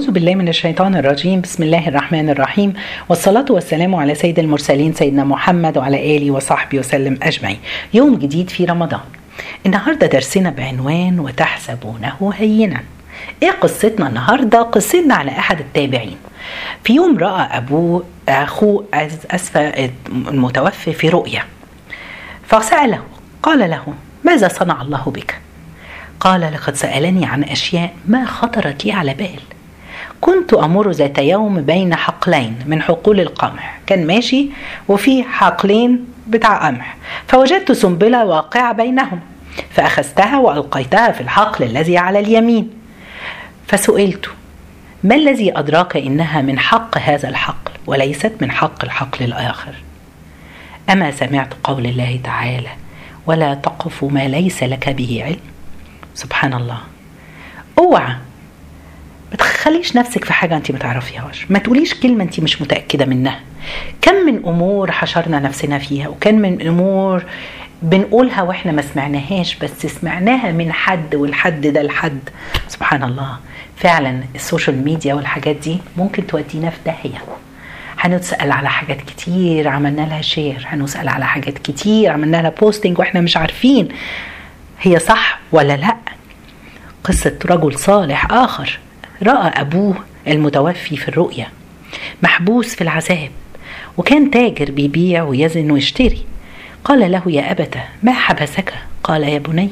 أعوذ بالله من الشيطان الرجيم. بسم الله الرحمن الرحيم. والصلاة والسلام على سيد المرسلين سيدنا محمد وعلى آله وصحبه وسلم أجمعين. يوم جديد في رمضان. النهاردة درسنا بعنوان وتحسبونه هينا. إيه قصتنا النهاردة؟ قصتنا على أحد التابعين. في يوم رأى أبوه أخوه أسفة المتوفي في رؤيا فسأله قال له ماذا صنع الله بك؟ قال لقد سألني عن أشياء ما خطرت لي على بال. كنت أمر ذات يوم بين حقلين من حقول القمح. كان ماشي وفي حقلين بتاع قمح. فوجدت سنبلة واقعة بينهم فأخذتها وألقيتها في الحقل الذي على اليمين. فسئلت ما الذي أدراك إنها من حق هذا الحقل وليست من حق الحقل الآخر؟ أما سمعت قول الله تعالى ولا تقف ما ليس لك به علم. سبحان الله. أوعى ما تخليش نفسك في حاجة انت ما تعرفيهاش ما تقوليش كلمة انت مش متأكدة منها. كم من أمور حشرنا نفسنا فيها وكم من أمور بنقولها وإحنا ما سمعناهاش بس سمعناها من حد والحد ده الحد سبحان الله. فعلا ال social media والحاجات دي ممكن تودينا في داهية. هنسأل على حاجات كتير عملنا لها share هنسأل على حاجات كتير عملنا لها posting وإحنا مش عارفين. هي صح ولا لأ؟ قصة رجل صالح آخر. رأى أبوه المتوفي في الرؤيا محبوس في العذاب وكان تاجر بيبيع ويزن ويشتري. قال له يا أبت ما حبسك؟ قال يا بني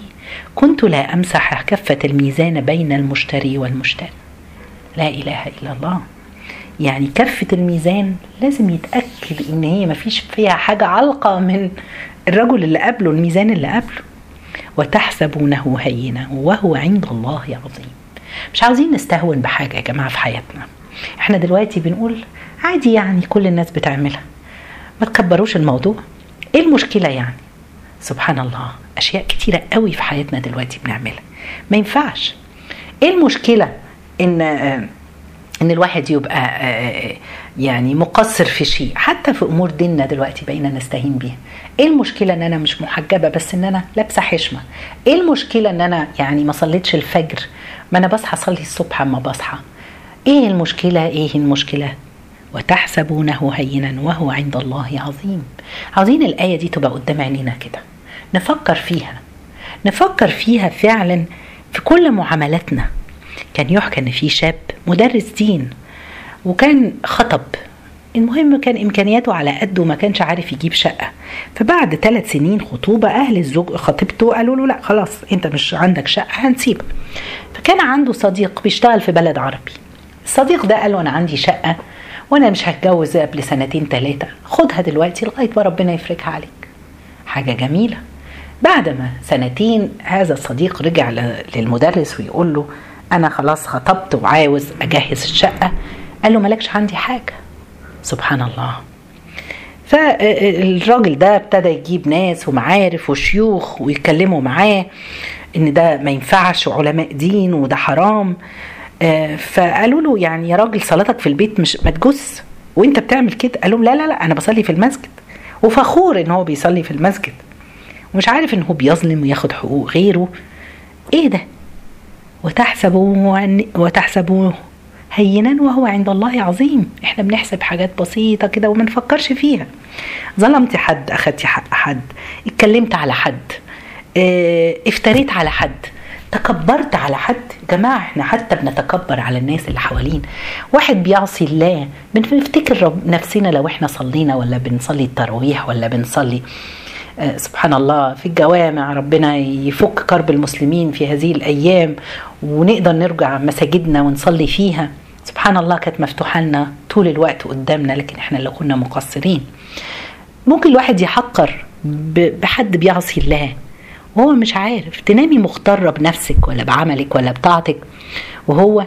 كنت لا أمسح كفة الميزان بين المشتري والمشتري. لا إله إلا الله. يعني كفة الميزان لازم يتأكد إن هي مفيش فيها حاجة علقة من الرجل اللي قبله الميزان اللي قبله. وتحسبونه هينا وهو عند الله عظيم. مش عاوزين نستهون بحاجة يا جماعة في حياتنا. إحنا دلوقتي بنقول عادي يعني كل الناس بتعملها. ما تكبروش الموضوع. إيه المشكلة يعني؟ سبحان الله أشياء كتيرة قوي في حياتنا دلوقتي بنعملها. ما ينفعش. إيه المشكلة إن إن الواحد يبقى يعني مقصر في شيء؟ حتى في أمور ديننا دلوقتي بقينا نستهين بيها. إيه المشكلة إن أنا مش محجبة بس إن أنا لابسة حشمة؟ إيه المشكلة إن أنا يعني ما صليتش الفجر؟ ما أنا بصحى أصلي الصبح أما بصحى. إيه المشكلة؟ إيه المشكلة؟ وتحسبونه هينا وهو عند الله عظيم. عاوزين الآية دي تبقى قدام عينينا كده. نفكر فيها. نفكر فيها فعلا في كل معاملاتنا. كان يحكى ان في شاب مدرس دين وكان خطب. المهم كان إمكانياته على قده وما كانش عارف يجيب شقة. فبعد ثلاث سنين خطوبة أهل الزوج خطيبته قالوا له لا خلاص أنت مش عندك شقة هنسيبك. فكان عنده صديق بيشتغل في بلد عربي. الصديق ده قال له أنا عندي شقة وأنا مش هتجوز قبل سنتين ثلاثة خدها دلوقتي لغاية ما ربنا يفرجها عليك. حاجة جميلة. بعد ما سنتين هذا الصديق رجع للمدرس ويقول له أنا خلاص خطبت وعاوز أجهز الشقة قال له مالكش عندي حاجة. سبحان الله. فالراجل ده ابتدى يجيب ناس ومعارف وشيوخ ويتكلموا معاه إن ده ما ينفعش وعلماء دين وده حرام. فقالوا له يعني يا راجل صلاتك في البيت مش ما تجس وأنت بتعمل كده؟ قال لهم لا لا لا أنا بصلي في المسجد. وفخور إن هو بيصلي في المسجد. ومش عارف إن هو بيظلم وياخد حقوق غيره. إيه ده؟ وتحسبوه وتحسبوه. هينا وهو عند الله عظيم. إحنا بنحسب حاجات بسيطة كده وما نفكرش فيها. ظلمت حد أخدتي حق حد. اتكلمت على حد. آه افتريت على حد. تكبرت على حد. يا جماعة إحنا حتى بنتكبر على الناس اللي حوالينا. واحد بيعصي الله. بنفتكر نفسنا لو إحنا صلينا ولا بنصلي التراويح ولا بنصلي سبحان الله في الجوامع ربنا يفك كرب المسلمين في هذه الأيام ونقدر نرجع مساجدنا ونصلي فيها. سبحان الله كانت مفتوحة لنا طول الوقت قدامنا لكن إحنا اللي كنا مقصرين. ممكن الواحد يحقر بحد بيعصي الله وهو مش عارف. تنامي مغترة بنفسك ولا بعملك ولا بطاعتك وهو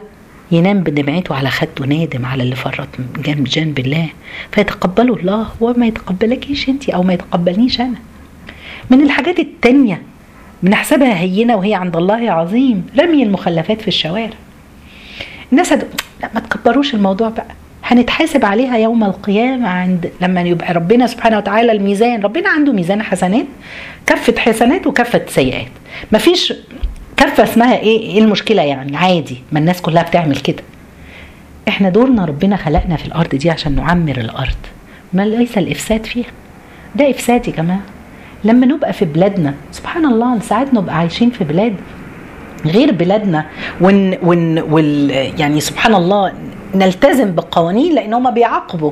ينام بدمعته على خده نادم على اللي فرط جنب جنب الله. فيتقبله الله وما يتقبلكيش انت أو ما يتقبلنيش أنا. من الحاجات التانية بنحسبها هينة وهي عند الله عظيم رمي المخلفات في الشوارع. الناس هد... لا ما تكبروش الموضوع بقى. هنتحاسب عليها يوم القيامة عند لما يبقى ربنا سبحانه وتعالى الميزان. ربنا عنده ميزان حسنات كفة حسنات وكفة سيئات. مفيش كفة اسمها إيه؟ إيه المشكلة يعني؟ عادي ما الناس كلها بتعمل كده. إحنا دورنا ربنا خلقنا في الأرض دي عشان نعمر الأرض. ما ليس الإفساد فيها. ده إفساد يا جماعة. لما نبقى في بلادنا سبحان الله ساعات نبقى عايشين في بلاد غير بلادنا ون ون وال يعني سبحان الله نلتزم بالقوانين لأن هم بيعاقبوا.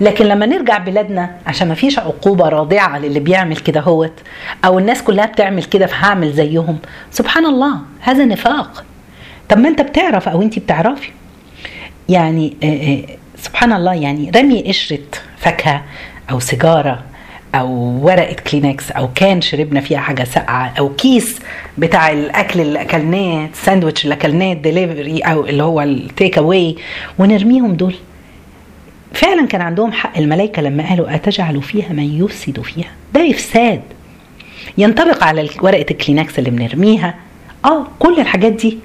لكن لما نرجع بلادنا عشان ما فيش عقوبة رادعه للي بيعمل كده هوت أو الناس كلها بتعمل كده فهعمل زيهم سبحان الله هذا نفاق. طب ما أنت بتعرف أو انت بتعرفي. يعني سبحان الله يعني رمي قشرة فاكهة أو سيجارة أو ورقة كلينكس أو كان شربنا فيها حاجة ساقعة أو كيس بتاع الأكل اللي أكلناه الساندوتش اللي أكلناه ديليفري أو اللي هو ال take away ونرميهم دول. فعلا كان عندهم حق. الملائكه لما قالوا أتجعل فيها من يفسد فيها؟ ده إفساد. ينطبق على ورقة الكلينكس اللي بنرميها. آه كل الحاجات دي.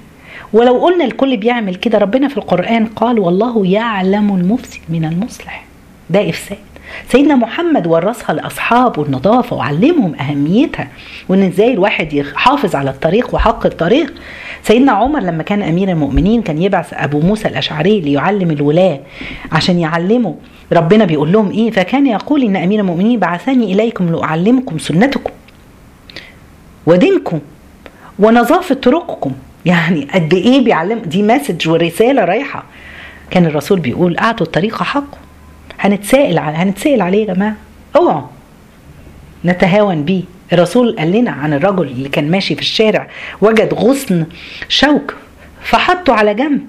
ولو قلنا الكل بيعمل كده ربنا في القرآن قال والله يعلم المفسد من المصلح. ده إفساد. سيدنا محمد ورثها لأصحابه النظافة وعلمهم أهميتها وإن إزاي الواحد يحافظ على الطريق وحق الطريق. سيدنا عمر لما كان أمير المؤمنين كان يبعث أبو موسى الأشعري ليعلم الولاة عشان يعلموا ربنا بيقول لهم إيه؟ فكان يقول إن أمير المؤمنين بعثني إليكم لأعلمكم سنتكم ودينكم ونظافة طرقكم. يعني قد إيه بيعلم دي مسج ورسالة رايحة. كان الرسول بيقول أعطوا الطريق حقه. هنتسائل هنتسائل عليه يا جماعة. اوعوا نتهاون بيه. الرسول قال لنا عن الرجل اللي كان ماشي في الشارع وجد غصن شوك فحطه على جنب.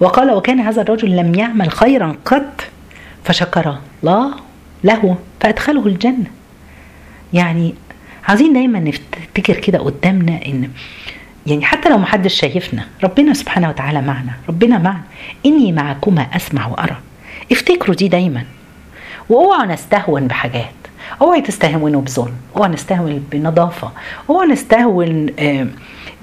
وقال وكان هذا الرجل لم يعمل خيرا قط. فشكر الله له فأدخله الجنة. يعني عايزين دايما نفتكر كده قدامنا إن يعني حتى لو محدش شايفنا ربنا سبحانه وتعالى معنا. ربنا معنا. إني معكما أسمع وأرى. افتكروا دي دايما. واوعوا نستهون بحاجات. اوعي تستهونوا بظلم. أوعى نستهون بنظافة. أوعى نستهون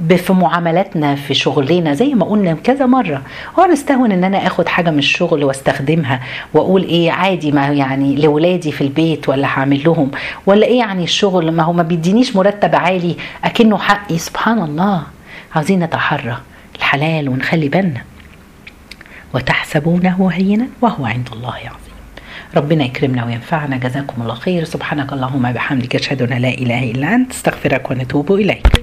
في معاملاتنا في شغلنا. زي ما قلنا كذا مرة. أوعى نستهون إن أنا آخد حاجة من الشغل واستخدمها. وأقول إيه عادي ما يعني لاولادي في البيت ولا هعمل لهم. ولا إيه يعني الشغل؟ ما هو ما بيدينيش مرتب عالي. أكنه حقي. سبحان الله. عايزين نتحرى الحلال ونخلي بالنا. وتحسبونه هينا وهو عند الله عظيم ربنا يكرمنا وينفعنا. جزاكم الله خير. سبحانك اللهم بحمدك أشهد أن لا إله إلا أنت أستغفرك ونتوب إليك.